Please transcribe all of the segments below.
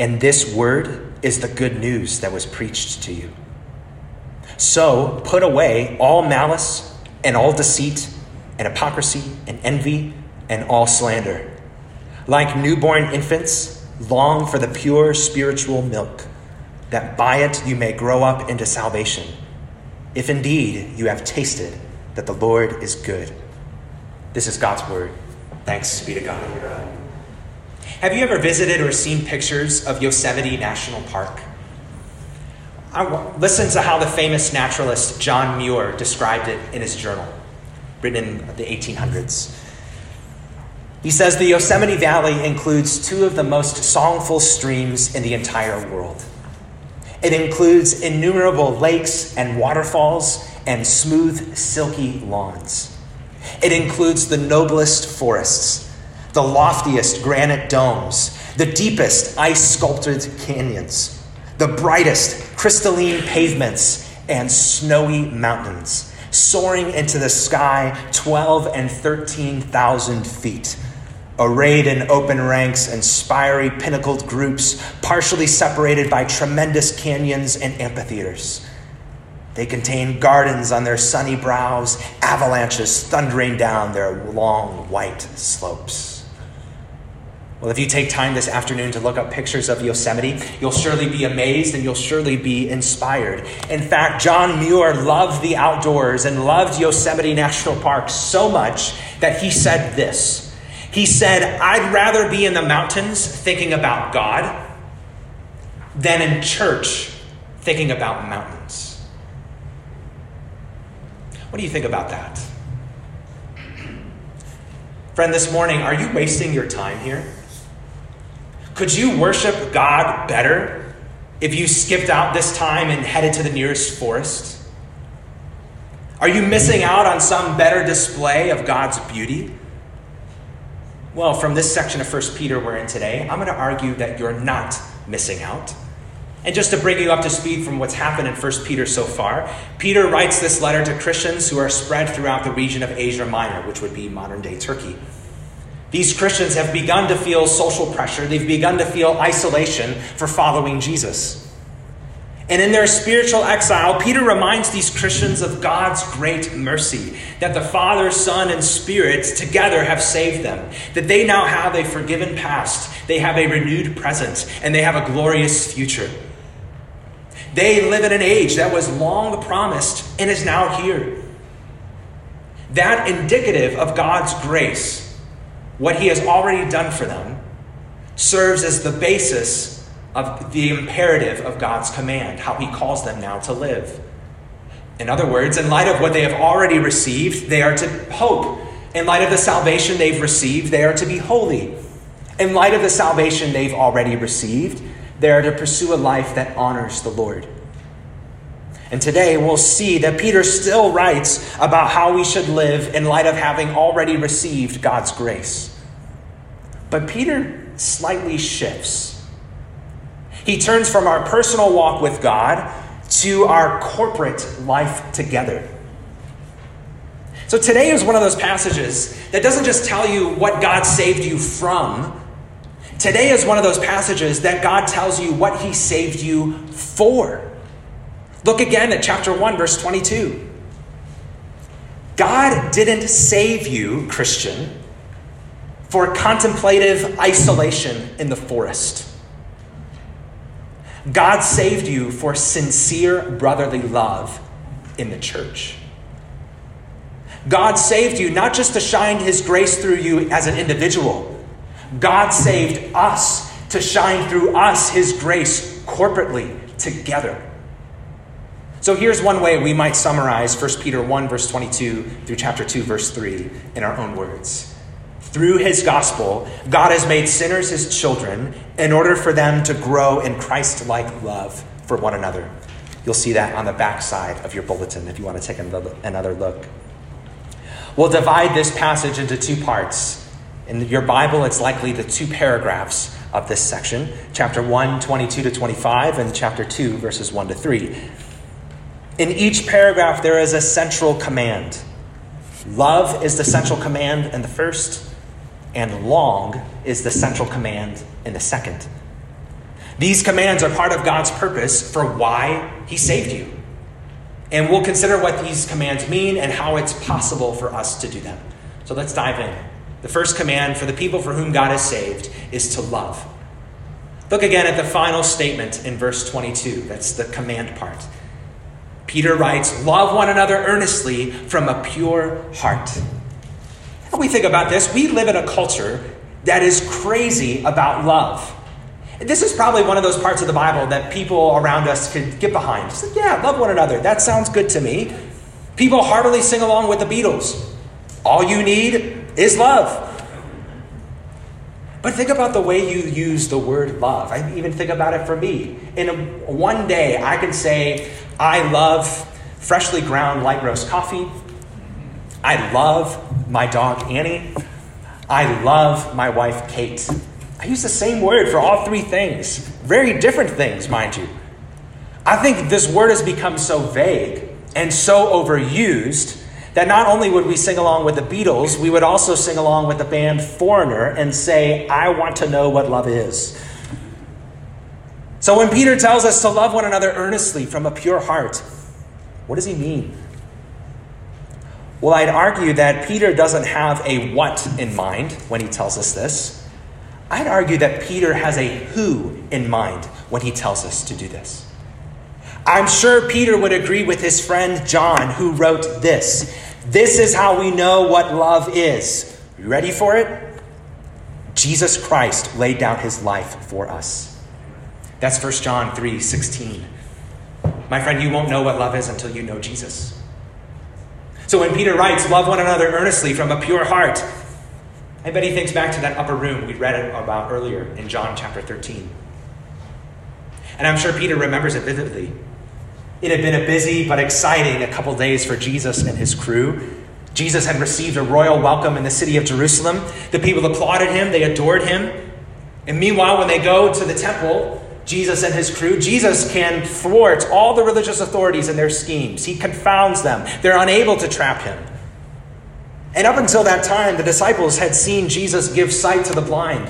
And this word is the good news that was preached to you. So put away all malice and all deceit and hypocrisy and envy and all slander. Like newborn infants, long for the pure spiritual milk, that by it you may grow up into salvation, if indeed you have tasted that the Lord is good. This is God's word. Thanks be to God. Have you ever visited or seen pictures of Yosemite National Park? Listen to how the famous naturalist John Muir described it in his journal, written in the 1800s. He says the Yosemite Valley includes two of the most songful streams in the entire world. It includes innumerable lakes and waterfalls and smooth, silky lawns. It includes the noblest forests, the loftiest granite domes, the deepest ice sculpted canyons the brightest crystalline pavements and snowy mountains, soaring into the sky 12 and 13,000 feet, arrayed in open ranks and spiry pinnacled groups, partially separated by tremendous canyons and amphitheaters. They contain gardens on their sunny brows, avalanches thundering down their long white slopes. Well, if you take time this afternoon to look up pictures of Yosemite, you'll surely be amazed and you'll surely be inspired. In fact, John Muir loved the outdoors and loved Yosemite National Park so much that he said this. He said, I'd rather be in the mountains thinking about God than in church thinking about mountains. What do you think about that? Friend, this morning, are you wasting your time here? Could you worship God better if you skipped out this time and headed to the nearest forest? Are you missing out on some better display of God's beauty? Well, from this section of 1 Peter we're in today, I'm going to argue that you're not missing out. And just to bring you up to speed from what's happened in 1 Peter so far, Peter writes this letter to Christians who are spread throughout the region of Asia Minor, which would be modern day Turkey. These Christians have begun to feel social pressure. They've begun to feel isolation for following Jesus. And in their spiritual exile, Peter reminds these Christians of God's great mercy that the Father, Son, and Spirit together have saved them, that they now have a forgiven past, they have a renewed present, and they have a glorious future. They live in an age that was long promised and is now here. That indicative of God's grace what he has already done for them serves as the basis of the imperative of God's command, how he calls them now to live. In other words, in light of what they have already received, they are to hope. In light of the salvation they've received, they are to be holy. In light of the salvation they've already received, they are to pursue a life that honors the Lord. And today we'll see that Peter still writes about how we should live in light of having already received God's grace. But Peter slightly shifts. He turns from our personal walk with God to our corporate life together. So today is one of those passages that doesn't just tell you what God saved you from. Today is one of those passages that God tells you what he saved you for. Look again at chapter 1, verse 22. God didn't save you, Christian, for contemplative isolation in the forest. God saved you for sincere brotherly love in the church. God saved you not just to shine his grace through you as an individual, God saved us to shine through us his grace corporately together. So here's one way we might summarize 1 Peter 1, verse 22 through chapter 2, verse 3 in our own words Through his gospel, God has made sinners his children in order for them to grow in Christ like love for one another. You'll see that on the back side of your bulletin if you want to take another look. We'll divide this passage into two parts. In your Bible, it's likely the two paragraphs of this section chapter 1, 22 to 25, and chapter 2, verses 1 to 3. In each paragraph, there is a central command. Love is the central command in the first, and long is the central command in the second. These commands are part of God's purpose for why He saved you. And we'll consider what these commands mean and how it's possible for us to do them. So let's dive in. The first command for the people for whom God has saved is to love. Look again at the final statement in verse 22. That's the command part. Peter writes, Love one another earnestly from a pure heart. We think about this, we live in a culture that is crazy about love. This is probably one of those parts of the Bible that people around us could get behind. Like, yeah, love one another. That sounds good to me. People heartily sing along with the Beatles. All you need is love. But think about the way you use the word love. I even think about it for me. In a, one day, I can say, I love freshly ground light roast coffee. I love my dog Annie. I love my wife Kate. I use the same word for all three things. Very different things, mind you. I think this word has become so vague and so overused that not only would we sing along with the Beatles, we would also sing along with the band Foreigner and say, I want to know what love is. So when Peter tells us to love one another earnestly from a pure heart, what does he mean? Well, I'd argue that Peter doesn't have a what in mind when he tells us this. I'd argue that Peter has a who in mind when he tells us to do this. I'm sure Peter would agree with his friend John, who wrote this This is how we know what love is. You ready for it? Jesus Christ laid down his life for us. That's 1 John 3 16. My friend, you won't know what love is until you know Jesus. So when Peter writes, Love one another earnestly from a pure heart, I bet he thinks back to that upper room we read about earlier in John chapter 13. And I'm sure Peter remembers it vividly. It had been a busy but exciting a couple days for Jesus and his crew. Jesus had received a royal welcome in the city of Jerusalem. The people applauded him, they adored him. And meanwhile, when they go to the temple, Jesus and his crew, Jesus can thwart all the religious authorities and their schemes. He confounds them. They're unable to trap him. And up until that time, the disciples had seen Jesus give sight to the blind.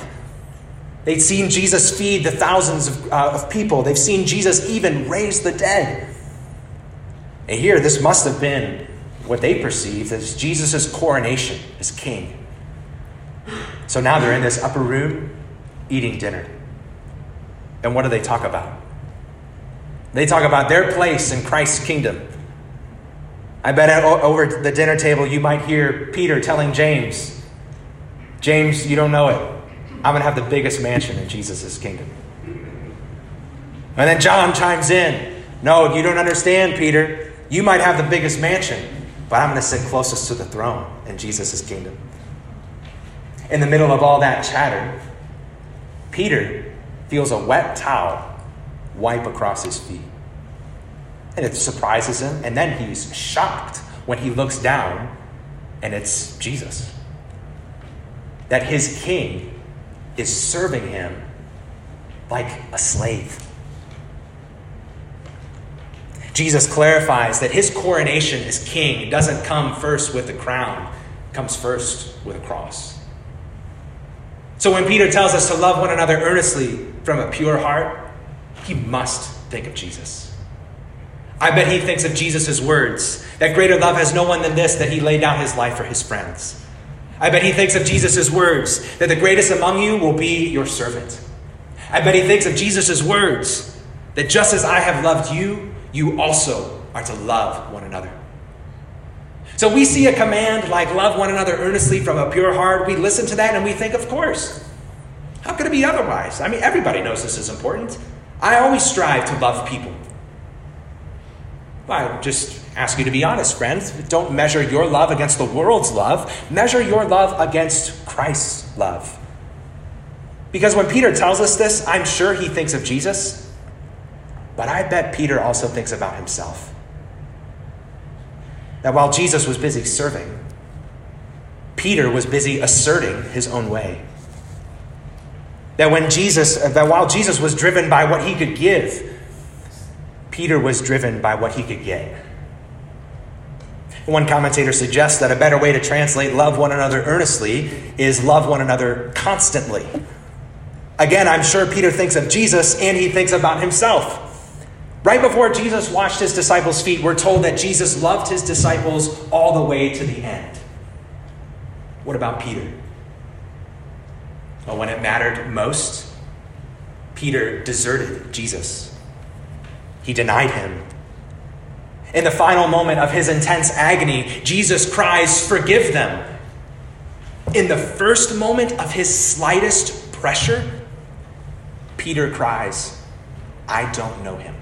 They'd seen Jesus feed the thousands of, uh, of people. They've seen Jesus even raise the dead. And here, this must have been what they perceived as Jesus' coronation as king. So now they're in this upper room eating dinner. And what do they talk about? They talk about their place in Christ's kingdom I bet over the dinner table you might hear Peter telling James, James, you don't know it. I'm going to have the biggest mansion in Jesus' kingdom. And then John chimes in, No, you don't understand, Peter. You might have the biggest mansion, but I'm going to sit closest to the throne in Jesus' kingdom. In the middle of all that chatter, Peter feels a wet towel wipe across his feet. And it surprises him. And then he's shocked when he looks down and it's Jesus. That his king is serving him like a slave. Jesus clarifies that his coronation as king doesn't come first with a crown, comes first with a cross. So when Peter tells us to love one another earnestly from a pure heart, he must think of Jesus. I bet he thinks of Jesus' words that greater love has no one than this, that he laid down his life for his friends. I bet he thinks of Jesus' words that the greatest among you will be your servant. I bet he thinks of Jesus' words that just as I have loved you, you also are to love one another. So we see a command like love one another earnestly from a pure heart. We listen to that and we think, of course. How could it be otherwise? I mean, everybody knows this is important. I always strive to love people. Well, I just ask you to be honest, friends. Don't measure your love against the world's love, measure your love against Christ's love. Because when Peter tells us this, I'm sure he thinks of Jesus, but I bet Peter also thinks about himself. That while Jesus was busy serving, Peter was busy asserting his own way. That when Jesus, uh, that while Jesus was driven by what he could give, Peter was driven by what he could get. One commentator suggests that a better way to translate love one another earnestly is love one another constantly. Again, I'm sure Peter thinks of Jesus and he thinks about himself. Right before Jesus washed his disciples' feet, we're told that Jesus loved his disciples all the way to the end. What about Peter? Well, when it mattered most, Peter deserted Jesus. He denied him. In the final moment of his intense agony, Jesus cries, Forgive them. In the first moment of his slightest pressure, Peter cries, I don't know him.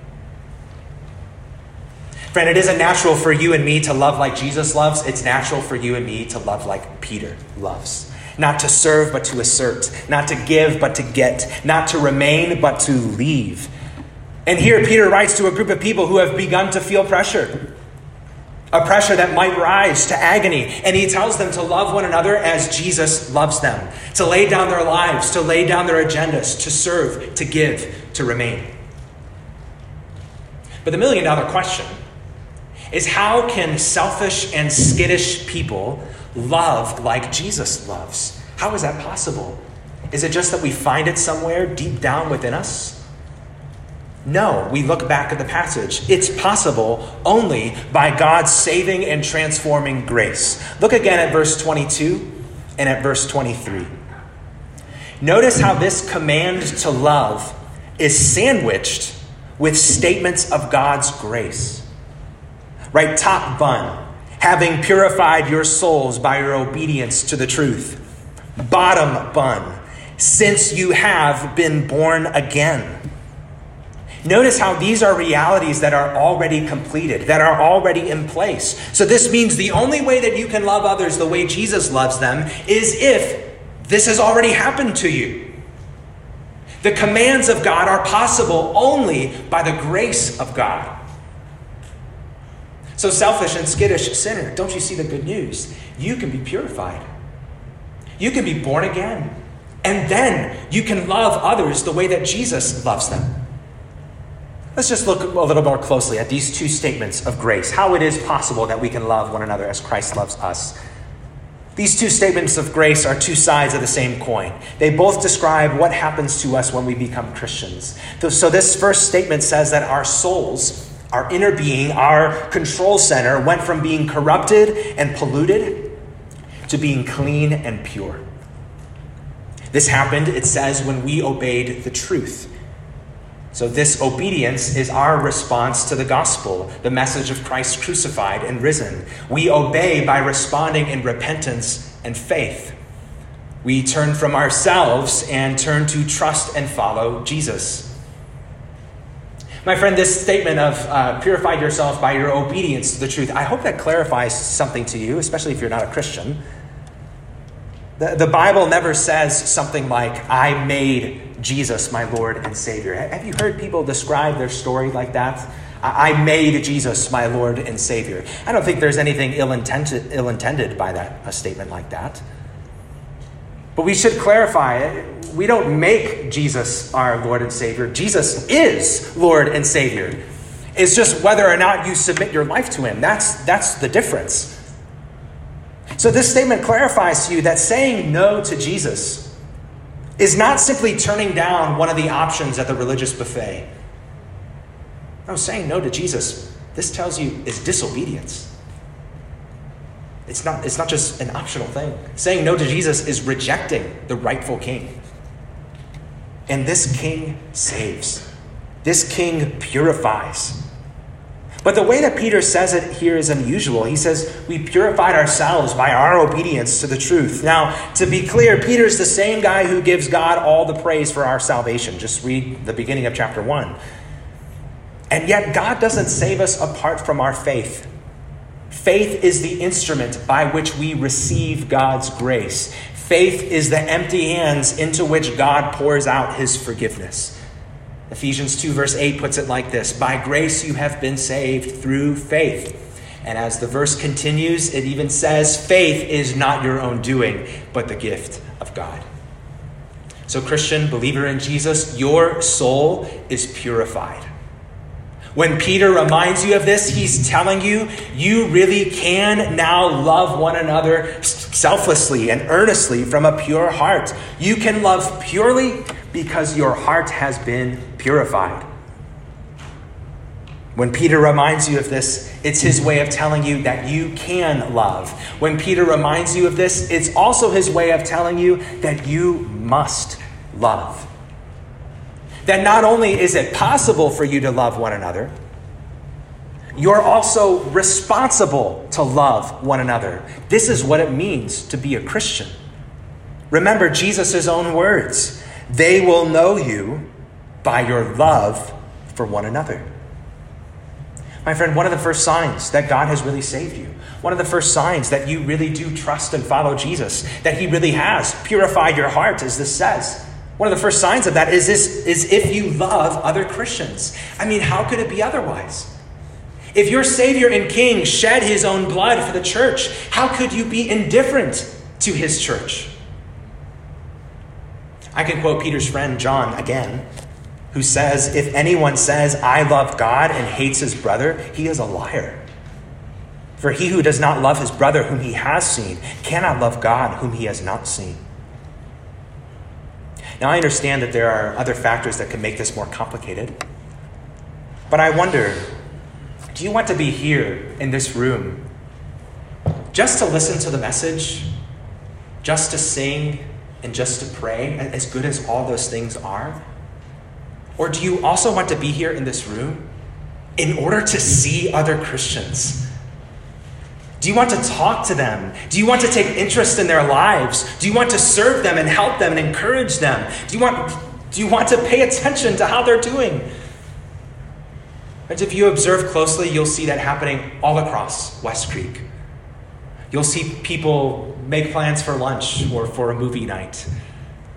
Friend, it isn't natural for you and me to love like Jesus loves. It's natural for you and me to love like Peter loves. Not to serve, but to assert. Not to give, but to get. Not to remain, but to leave. And here Peter writes to a group of people who have begun to feel pressure. A pressure that might rise to agony. And he tells them to love one another as Jesus loves them. To lay down their lives, to lay down their agendas, to serve, to give, to remain. But the million dollar question is how can selfish and skittish people love like Jesus loves? How is that possible? Is it just that we find it somewhere deep down within us? No, we look back at the passage. It's possible only by God's saving and transforming grace. Look again at verse 22 and at verse 23. Notice how this command to love is sandwiched with statements of God's grace right? Top bun, having purified your souls by your obedience to the truth. Bottom bun, since you have been born again. Notice how these are realities that are already completed, that are already in place. So, this means the only way that you can love others the way Jesus loves them is if this has already happened to you. The commands of God are possible only by the grace of God. So, selfish and skittish sinner, don't you see the good news? You can be purified, you can be born again, and then you can love others the way that Jesus loves them. Let's just look a little more closely at these two statements of grace, how it is possible that we can love one another as Christ loves us. These two statements of grace are two sides of the same coin. They both describe what happens to us when we become Christians. So, this first statement says that our souls our inner being, our control center, went from being corrupted and polluted to being clean and pure. This happened, it says, when we obeyed the truth. So, this obedience is our response to the gospel, the message of Christ crucified and risen. We obey by responding in repentance and faith. We turn from ourselves and turn to trust and follow Jesus. My friend, this statement of uh, purified yourself by your obedience to the truth, I hope that clarifies something to you, especially if you're not a Christian. The, the Bible never says something like, I made Jesus my Lord and Savior. Have you heard people describe their story like that? I made Jesus my Lord and Savior. I don't think there's anything ill intended, Ill intended by that, a statement like that. But we should clarify it. We don't make Jesus our Lord and Savior. Jesus is Lord and Savior. It's just whether or not you submit your life to Him. That's, that's the difference. So, this statement clarifies to you that saying no to Jesus is not simply turning down one of the options at the religious buffet. No, saying no to Jesus, this tells you, is disobedience. It's not, it's not just an optional thing. Saying no to Jesus is rejecting the rightful king. And this king saves, this king purifies. But the way that Peter says it here is unusual. He says, We purified ourselves by our obedience to the truth. Now, to be clear, Peter's the same guy who gives God all the praise for our salvation. Just read the beginning of chapter 1. And yet, God doesn't save us apart from our faith. Faith is the instrument by which we receive God's grace. Faith is the empty hands into which God pours out his forgiveness. Ephesians 2, verse 8 puts it like this By grace you have been saved through faith. And as the verse continues, it even says, Faith is not your own doing, but the gift of God. So, Christian, believer in Jesus, your soul is purified. When Peter reminds you of this, he's telling you you really can now love one another selflessly and earnestly from a pure heart. You can love purely because your heart has been purified. When Peter reminds you of this, it's his way of telling you that you can love. When Peter reminds you of this, it's also his way of telling you that you must love. That not only is it possible for you to love one another, you're also responsible to love one another. This is what it means to be a Christian. Remember Jesus' own words they will know you by your love for one another. My friend, one of the first signs that God has really saved you, one of the first signs that you really do trust and follow Jesus, that He really has purified your heart, as this says. One of the first signs of that is, this, is if you love other Christians. I mean, how could it be otherwise? If your Savior and King shed His own blood for the church, how could you be indifferent to His church? I can quote Peter's friend John again, who says, If anyone says, I love God and hates his brother, he is a liar. For he who does not love his brother whom he has seen cannot love God whom he has not seen. Now, I understand that there are other factors that can make this more complicated. But I wonder do you want to be here in this room just to listen to the message, just to sing, and just to pray, as good as all those things are? Or do you also want to be here in this room in order to see other Christians? Do you want to talk to them? Do you want to take interest in their lives? Do you want to serve them and help them and encourage them? Do you want, do you want to pay attention to how they're doing? And if you observe closely, you'll see that happening all across West Creek. You'll see people make plans for lunch or for a movie night.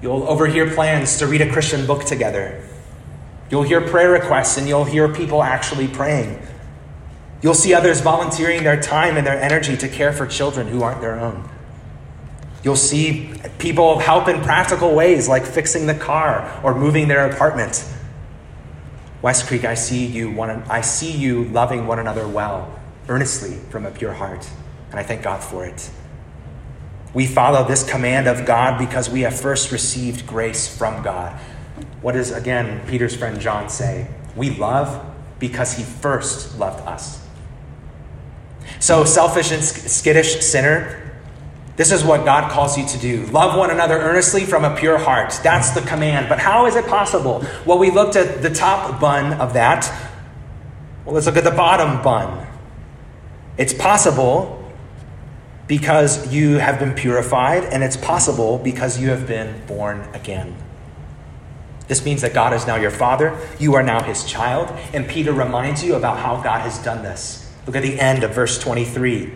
You'll overhear plans to read a Christian book together. You'll hear prayer requests and you'll hear people actually praying. You'll see others volunteering their time and their energy to care for children who aren't their own. You'll see people help in practical ways like fixing the car or moving their apartment. West Creek, I see you one, I see you loving one another well, earnestly from a pure heart, and I thank God for it. We follow this command of God because we have first received grace from God. What does, again, Peter's friend John say? We love because he first loved us. So, selfish and skittish sinner, this is what God calls you to do. Love one another earnestly from a pure heart. That's the command. But how is it possible? Well, we looked at the top bun of that. Well, let's look at the bottom bun. It's possible because you have been purified, and it's possible because you have been born again. This means that God is now your father, you are now his child, and Peter reminds you about how God has done this. Look at the end of verse 23.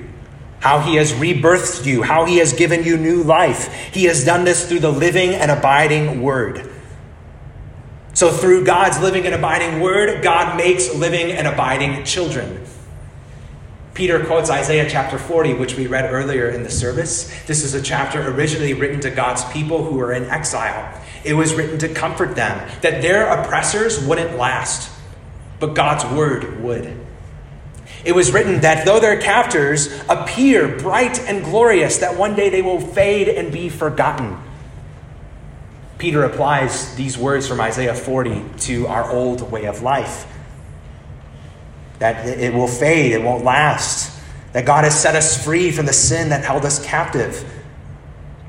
How he has rebirthed you, how he has given you new life. He has done this through the living and abiding word. So, through God's living and abiding word, God makes living and abiding children. Peter quotes Isaiah chapter 40, which we read earlier in the service. This is a chapter originally written to God's people who were in exile. It was written to comfort them that their oppressors wouldn't last, but God's word would. It was written that though their captors appear bright and glorious, that one day they will fade and be forgotten. Peter applies these words from Isaiah 40 to our old way of life that it will fade, it won't last, that God has set us free from the sin that held us captive.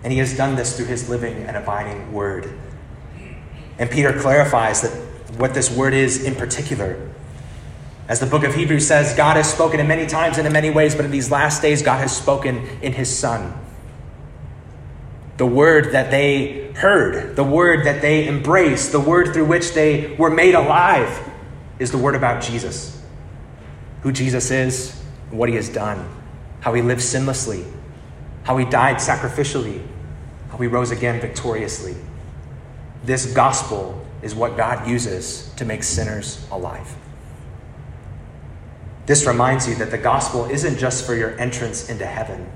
And he has done this through his living and abiding word. And Peter clarifies that what this word is in particular. As the book of Hebrews says, God has spoken in many times and in many ways, but in these last days, God has spoken in his Son. The word that they heard, the word that they embraced, the word through which they were made alive is the word about Jesus who Jesus is, what he has done, how he lived sinlessly, how he died sacrificially, how he rose again victoriously. This gospel is what God uses to make sinners alive. This reminds you that the gospel isn't just for your entrance into heaven,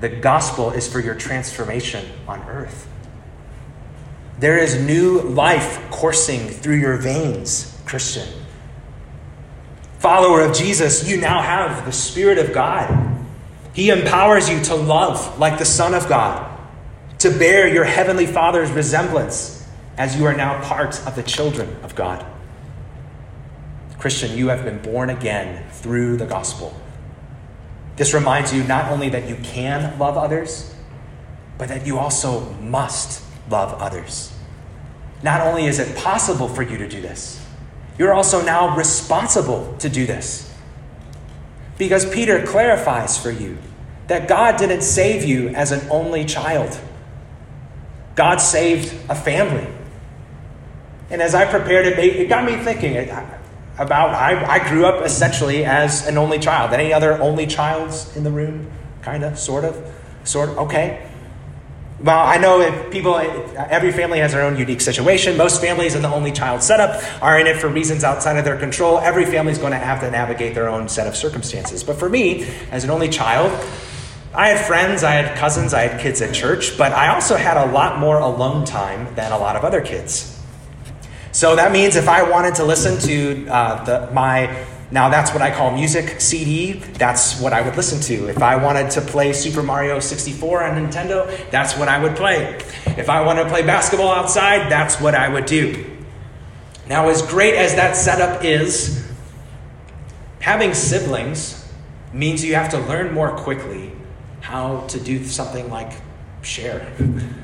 the gospel is for your transformation on earth. There is new life coursing through your veins, Christian. Follower of Jesus, you now have the Spirit of God. He empowers you to love like the Son of God, to bear your Heavenly Father's resemblance as you are now part of the children of God. Christian, you have been born again through the gospel. This reminds you not only that you can love others, but that you also must love others. Not only is it possible for you to do this, you're also now responsible to do this. Because Peter clarifies for you that God didn't save you as an only child, God saved a family. And as I prepared it, it got me thinking about I, I grew up essentially as an only child. Any other only childs in the room? Kind of, sort of, sort of. Okay. Well, I know that people, every family has their own unique situation. Most families in the only child setup are in it for reasons outside of their control. Every family is going to have to navigate their own set of circumstances. But for me, as an only child, I had friends, I had cousins, I had kids at church, but I also had a lot more alone time than a lot of other kids. So that means if I wanted to listen to uh, the, my now, that's what I call music CD. That's what I would listen to. If I wanted to play Super Mario 64 on Nintendo, that's what I would play. If I wanted to play basketball outside, that's what I would do. Now, as great as that setup is, having siblings means you have to learn more quickly how to do something like share.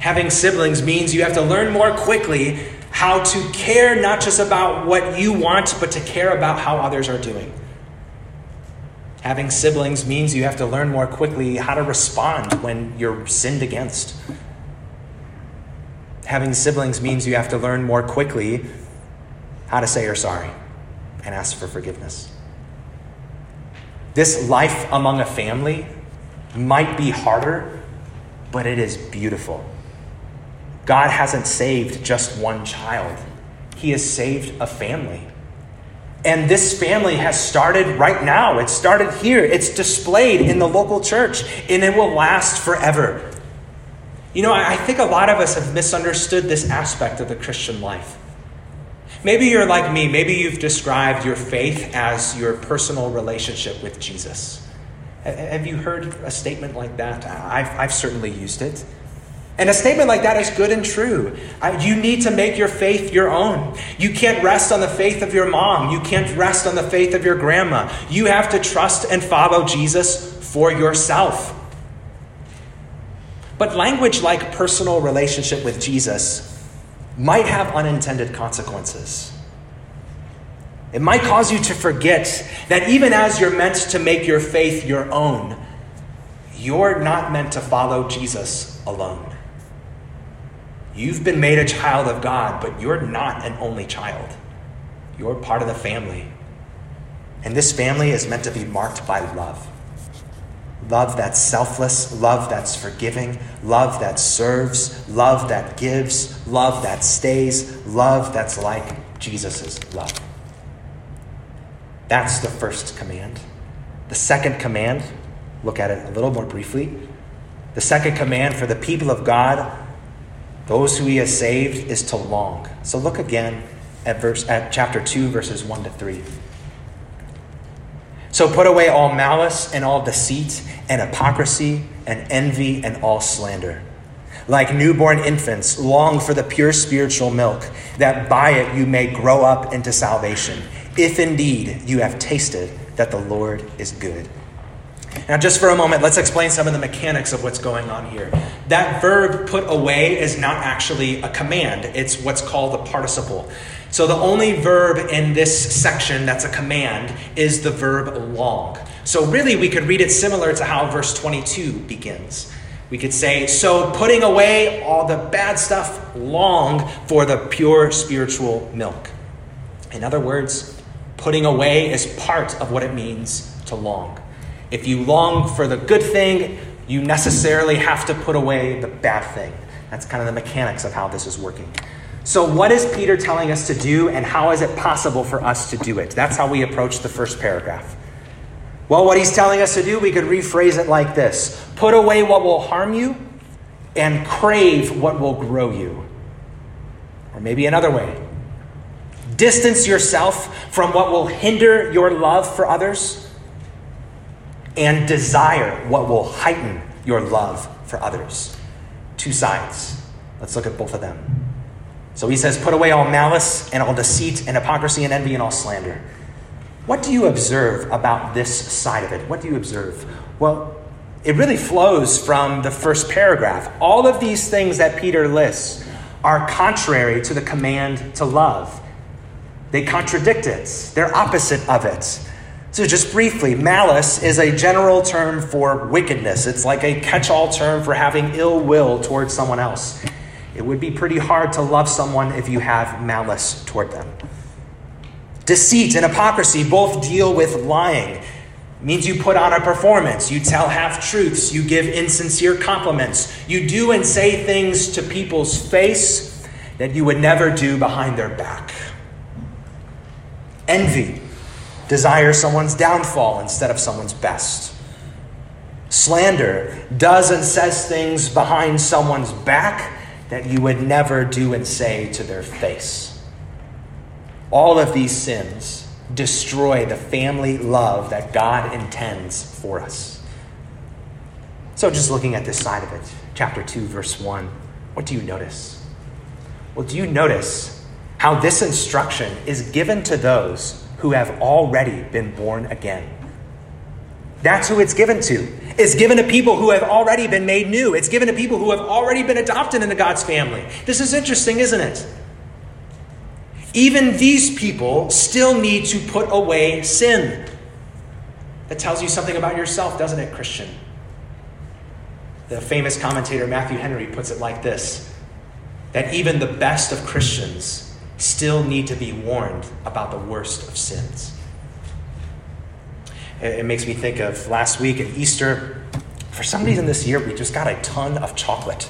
having siblings means you have to learn more quickly how to care not just about what you want, but to care about how others are doing. Having siblings means you have to learn more quickly how to respond when you're sinned against. Having siblings means you have to learn more quickly how to say you're sorry and ask for forgiveness. This life among a family might be harder, but it is beautiful. God hasn't saved just one child, He has saved a family. And this family has started right now. It started here. It's displayed in the local church, and it will last forever. You know, I think a lot of us have misunderstood this aspect of the Christian life. Maybe you're like me. Maybe you've described your faith as your personal relationship with Jesus. Have you heard a statement like that? I've, I've certainly used it. And a statement like that is good and true. You need to make your faith your own. You can't rest on the faith of your mom. You can't rest on the faith of your grandma. You have to trust and follow Jesus for yourself. But language like personal relationship with Jesus might have unintended consequences. It might cause you to forget that even as you're meant to make your faith your own, you're not meant to follow Jesus alone. You've been made a child of God, but you're not an only child. You're part of the family. And this family is meant to be marked by love love that's selfless, love that's forgiving, love that serves, love that gives, love that stays, love that's like Jesus' love. That's the first command. The second command, look at it a little more briefly. The second command for the people of God those who he has saved is to long. So look again at verse at chapter 2 verses 1 to 3. So put away all malice and all deceit and hypocrisy and envy and all slander. Like newborn infants, long for the pure spiritual milk, that by it you may grow up into salvation, if indeed you have tasted that the Lord is good. Now, just for a moment, let's explain some of the mechanics of what's going on here. That verb put away is not actually a command, it's what's called a participle. So, the only verb in this section that's a command is the verb long. So, really, we could read it similar to how verse 22 begins. We could say, So, putting away all the bad stuff, long for the pure spiritual milk. In other words, putting away is part of what it means to long. If you long for the good thing, you necessarily have to put away the bad thing. That's kind of the mechanics of how this is working. So, what is Peter telling us to do, and how is it possible for us to do it? That's how we approach the first paragraph. Well, what he's telling us to do, we could rephrase it like this Put away what will harm you, and crave what will grow you. Or maybe another way distance yourself from what will hinder your love for others, and desire what will heighten your love for others. Two sides. Let's look at both of them. So he says, Put away all malice and all deceit and hypocrisy and envy and all slander. What do you observe about this side of it? What do you observe? Well, it really flows from the first paragraph. All of these things that Peter lists are contrary to the command to love. They contradict it, they're opposite of it. So, just briefly, malice is a general term for wickedness. It's like a catch all term for having ill will towards someone else. It would be pretty hard to love someone if you have malice toward them. Deceit and hypocrisy both deal with lying. It means you put on a performance, you tell half truths, you give insincere compliments, you do and say things to people's face that you would never do behind their back. Envy desires someone's downfall instead of someone's best. Slander does and says things behind someone's back that you would never do and say to their face. All of these sins destroy the family love that God intends for us. So, just looking at this side of it, chapter 2, verse 1, what do you notice? Well, do you notice how this instruction is given to those who have already been born again? That's who it's given to. It's given to people who have already been made new. It's given to people who have already been adopted into God's family. This is interesting, isn't it? Even these people still need to put away sin. That tells you something about yourself, doesn't it, Christian? The famous commentator Matthew Henry puts it like this that even the best of Christians still need to be warned about the worst of sins. It makes me think of last week at Easter. For some reason this year, we just got a ton of chocolate.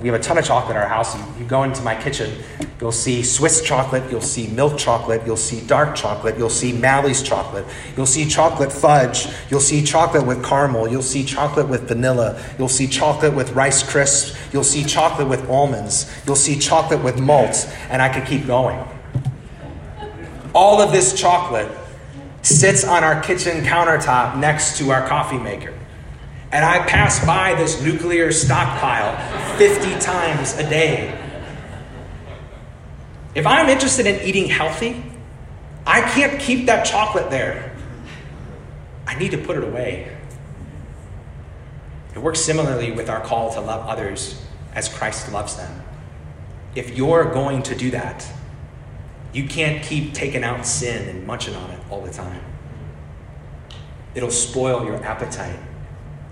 We have a ton of chocolate in our house. You, you, go into my kitchen, you'll see Swiss chocolate, you'll see milk chocolate, you'll see dark chocolate, you'll see Malley's chocolate, you'll see chocolate fudge, you'll see chocolate with caramel, you'll see chocolate with vanilla, you'll see chocolate with rice crisps, you'll see chocolate with almonds, you'll see chocolate with malt, and I could keep going. All of this chocolate sits on our kitchen countertop next to our coffee maker. And I pass by this nuclear stockpile 50 times a day. If I'm interested in eating healthy, I can't keep that chocolate there. I need to put it away. It works similarly with our call to love others as Christ loves them. If you're going to do that, you can't keep taking out sin and munching on it all the time. It'll spoil your appetite.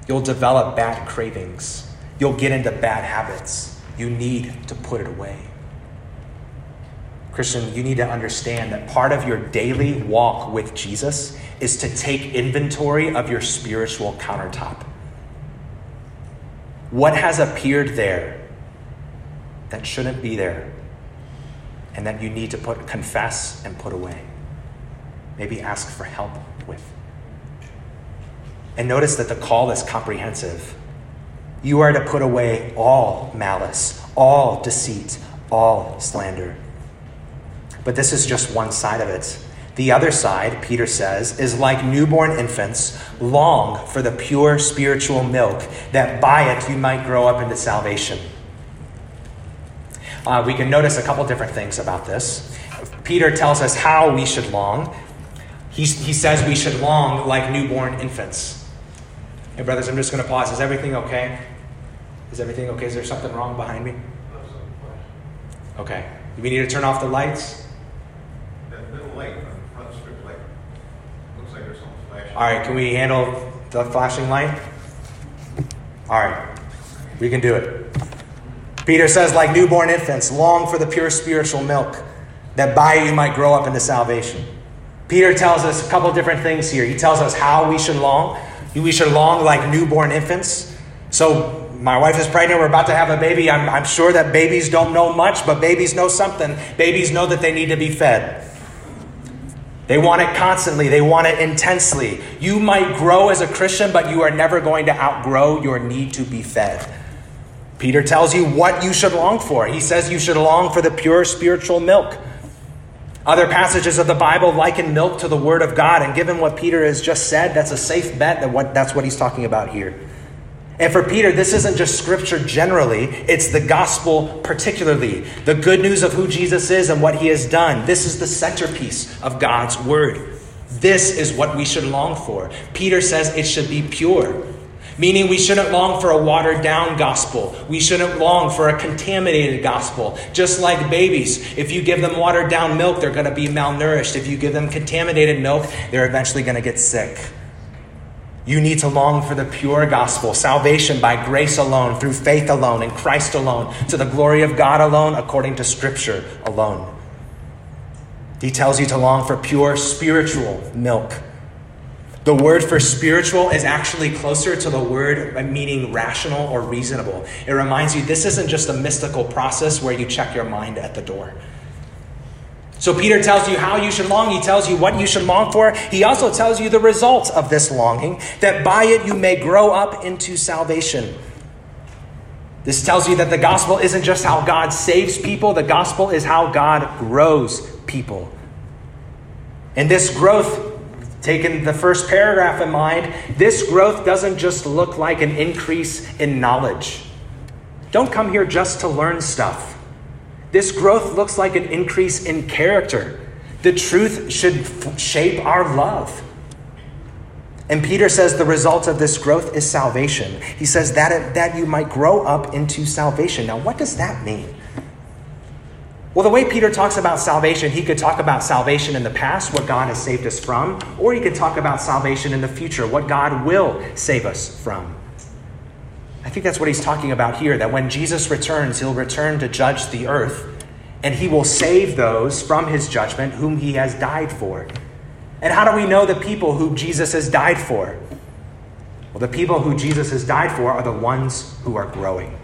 You'll develop bad cravings. You'll get into bad habits. You need to put it away. Christian, you need to understand that part of your daily walk with Jesus is to take inventory of your spiritual countertop. What has appeared there that shouldn't be there? and that you need to put confess and put away. Maybe ask for help with. And notice that the call is comprehensive. You are to put away all malice, all deceit, all slander. But this is just one side of it. The other side, Peter says, is like newborn infants, long for the pure spiritual milk, that by it you might grow up into salvation. Uh, we can notice a couple different things about this. Peter tells us how we should long. He, he says we should long like newborn infants. Hey, brothers, I'm just going to pause. Is everything okay? Is everything okay? Is there something wrong behind me? Okay. Do we need to turn off the lights? That little light on the front strip light. Looks like there's something flashing. All right, can we handle the flashing light? All right, we can do it. Peter says, like newborn infants, long for the pure spiritual milk. that by you might grow up into salvation. Peter tells us a couple different things here. He tells us how we should long. We should long like newborn infants. So, my wife is pregnant. We're about to have a baby. I'm, I'm sure that babies don't know much, but babies know something. Babies know that they need to be fed. They want it constantly, they want it intensely. You might grow as a Christian, but you are never going to outgrow your need to be fed. Peter tells you what you should long for. He says you should long for the pure spiritual milk. Other passages of the Bible liken milk to the Word of God, and given what Peter has just said, that's a safe bet that what, that's what he's talking about here. And for Peter, this isn't just scripture generally, it's the gospel particularly. The good news of who Jesus is and what he has done. This is the centerpiece of God's word. This is what we should long for. Peter says it should be pure, meaning we shouldn't long for a watered down gospel. We shouldn't long for a contaminated gospel. Just like babies, if you give them watered down milk, they're going to be malnourished. If you give them contaminated milk, they're eventually going to get sick. You need to long for the pure gospel, salvation by grace alone, through faith alone, in Christ alone, to the glory of God alone, according to Scripture alone. He tells you to long for pure spiritual milk. The word for spiritual is actually closer to the word meaning rational or reasonable. It reminds you this isn't just a mystical process where you check your mind at the door. So Peter tells you how you should long. He tells you what you should long for. He also tells you the result of this longing, that by it you may grow up into salvation. This tells you that the gospel isn't just how God saves people, the gospel is how God grows people. And this growth, taking the first paragraph in mind, this growth doesn't just look like an increase in knowledge. Don't come here just to learn stuff. This growth looks like an increase in character. The truth should f- shape our love. And Peter says the result of this growth is salvation. He says that, it, that you might grow up into salvation. Now, what does that mean? Well, the way Peter talks about salvation, he could talk about salvation in the past, what God has saved us from, or he could talk about salvation in the future, what God will save us from. I think that's what he's talking about here that when Jesus returns, he'll return to judge the earth, and he will save those from his judgment whom he has died for. And how do we know the people who Jesus has died for? Well, the people who Jesus has died for are the ones who are growing.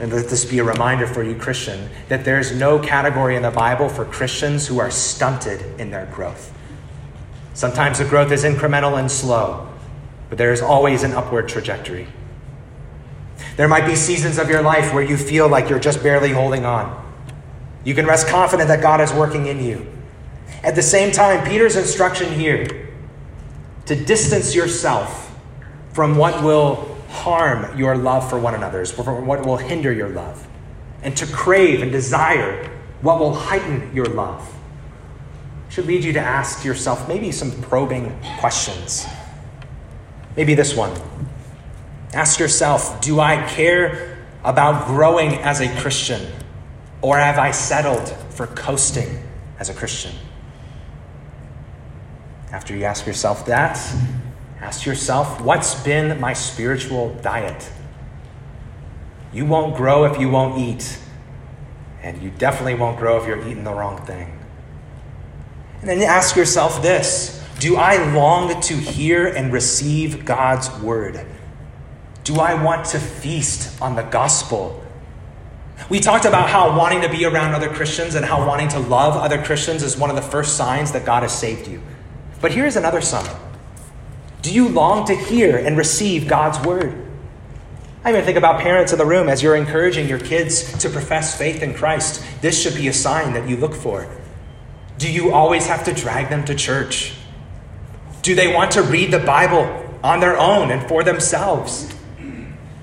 And let this be a reminder for you, Christian, that there's no category in the Bible for Christians who are stunted in their growth. Sometimes the growth is incremental and slow but there is always an upward trajectory. There might be seasons of your life where you feel like you're just barely holding on. You can rest confident that God is working in you. At the same time, Peter's instruction here to distance yourself from what will harm your love for one another, from what will hinder your love, and to crave and desire what will heighten your love should lead you to ask yourself maybe some probing questions. Maybe this one. Ask yourself Do I care about growing as a Christian? Or have I settled for coasting as a Christian? After you ask yourself that, ask yourself what's been my spiritual diet? You won't grow if you won't eat, and you definitely won't grow if you're eating the wrong thing. And then ask yourself this do I long to hear and receive God's word? Do I want to feast on the gospel? We talked about how wanting to be around other Christians and how wanting to love other Christians is one of the first signs that God has saved you. But here's another sign Do you long to hear and receive God's word? I even think about parents in the room as you're encouraging your kids to profess faith in Christ. This should be a sign that you look for. Do you always have to drag them to church? Do they want to read the Bible on their own and for themselves?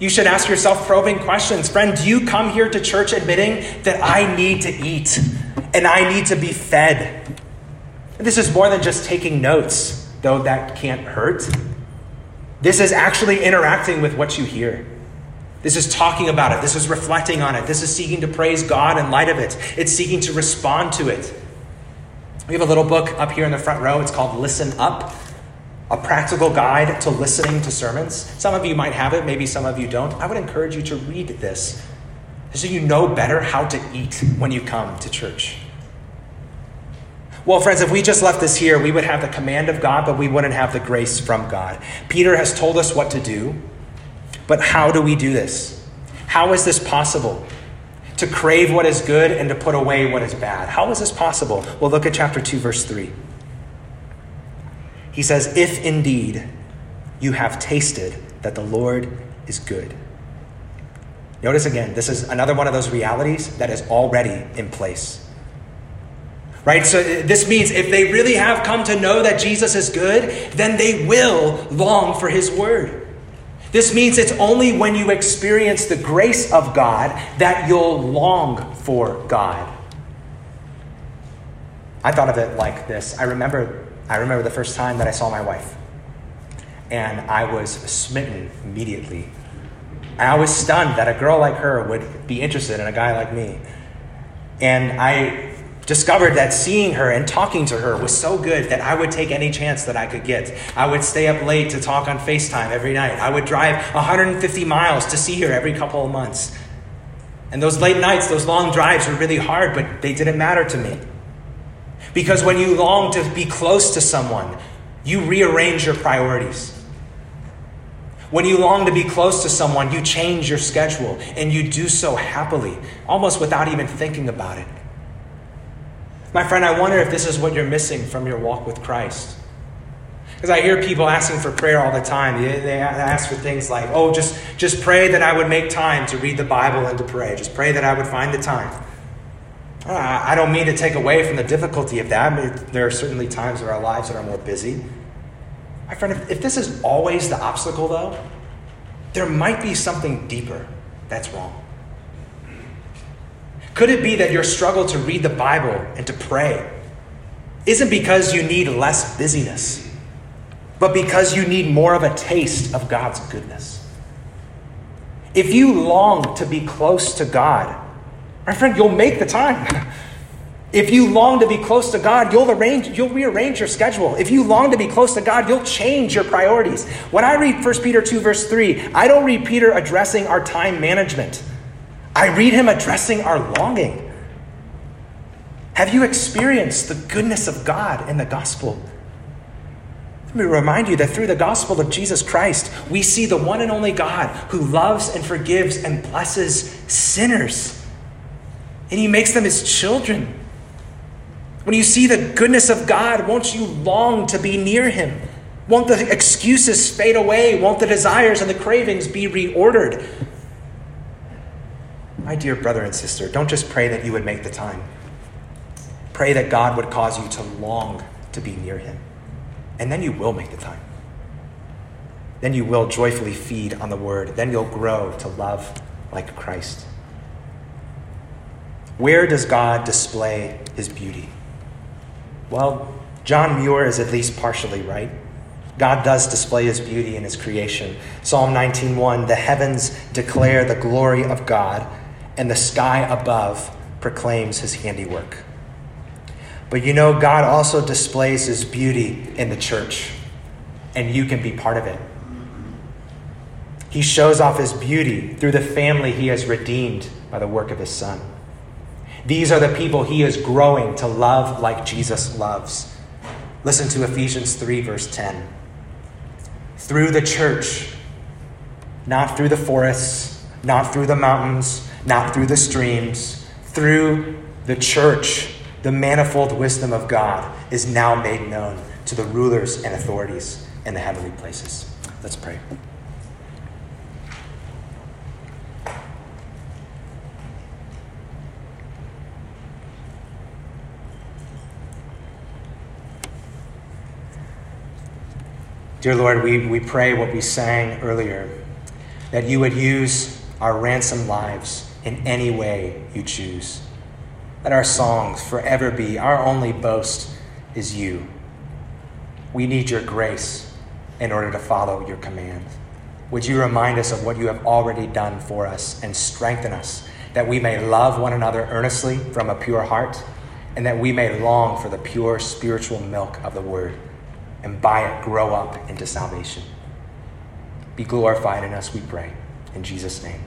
You should ask yourself probing questions. Friend, do you come here to church admitting that I need to eat and I need to be fed? This is more than just taking notes, though that can't hurt. This is actually interacting with what you hear. This is talking about it. This is reflecting on it. This is seeking to praise God in light of it. It's seeking to respond to it. We have a little book up here in the front row. It's called Listen Up a practical guide to listening to sermons. Some of you might have it, maybe some of you don't. I would encourage you to read this. So you know better how to eat when you come to church. Well, friends, if we just left this here, we would have the command of God, but we wouldn't have the grace from God. Peter has told us what to do, but how do we do this? How is this possible? To crave what is good and to put away what is bad. How is this possible? Well, look at chapter 2, verse 3. He says, If indeed you have tasted that the Lord is good. Notice again, this is another one of those realities that is already in place. Right? So uh, this means if they really have come to know that Jesus is good, then they will long for his word. This means it's only when you experience the grace of God that you'll long for God. I thought of it like this. I remember I remember the first time that I saw my wife. And I was smitten immediately. And I was stunned that a girl like her would be interested in a guy like me. And I discovered that seeing her and talking to her was so good that I would take any chance that I could get. I would stay up late to talk on FaceTime every night. I would drive 150 miles to see her every couple of months. And those late nights, those long drives were really hard, but they didn't matter to me. Because when you long to be close to someone, you rearrange your priorities. When you long to be close to someone, you change your schedule, and you do so happily, almost without even thinking about it. My friend, I wonder if this is what you're missing from your walk with Christ. Because I hear people asking for prayer all the time. They, ask for things like, oh, just, just pray that I would make time to read the Bible and to pray. Just pray that I would find the time. I don't mean to take away from the difficulty of that. There are certainly times in our lives that are more busy. My friend, if, if this is always the obstacle, though, there might be something deeper that's wrong. Could it be that your struggle to read the Bible and to pray isn't because you need less busyness, but because you need more of a taste of God's goodness? If you long to be close to God, my friend, you'll make the time. If you long to be close to God, you'll arrange, you'll rearrange your schedule. If you long to be close to God, you'll change your priorities. When I read 1 Peter 2, verse 3, I don't read Peter addressing our time management. I read him addressing our longing. Have you experienced the goodness of God in the gospel? Let me remind you that through the gospel of Jesus Christ, we see the one and only God who loves and forgives and blesses sinners. And he makes them his children. When you see the goodness of God, won't you long to be near him? Won't the excuses fade away? Won't the desires and the cravings be reordered? My dear brother and sister, don't just pray that you would make the time. Pray that God would cause you to long to be near Him. And then you will make the time. Then you will joyfully feed on the Word. Then you'll grow to love like Christ. Where does God display His beauty? Well, John Muir is at least partially right. God does display his beauty in his creation. Psalm 19:1, "The heavens declare the glory of God, and the sky above proclaims his handiwork. But you know, God also displays his beauty in the church, and you can be part of it. He shows off his beauty through the family he has redeemed by the work of his son. These are the people he is growing to love like Jesus loves. Listen to Ephesians 3, verse 10. Through the church, not through the forests, not through the mountains, not through the streams, through the church, the manifold wisdom of God is now made known to the rulers and authorities in the heavenly places. Let's pray. Dear Lord, we, we pray what we sang earlier that you would use our ransom lives in any way you choose. Let our songs forever be our only boast is you. We need your grace in order to follow your command. Would you remind us of what you have already done for us and strengthen us that we may love one another earnestly from a pure heart and that we may long for the pure spiritual milk of the word and by it grow up into salvation. Be glorified in us, we pray. In Jesus' name.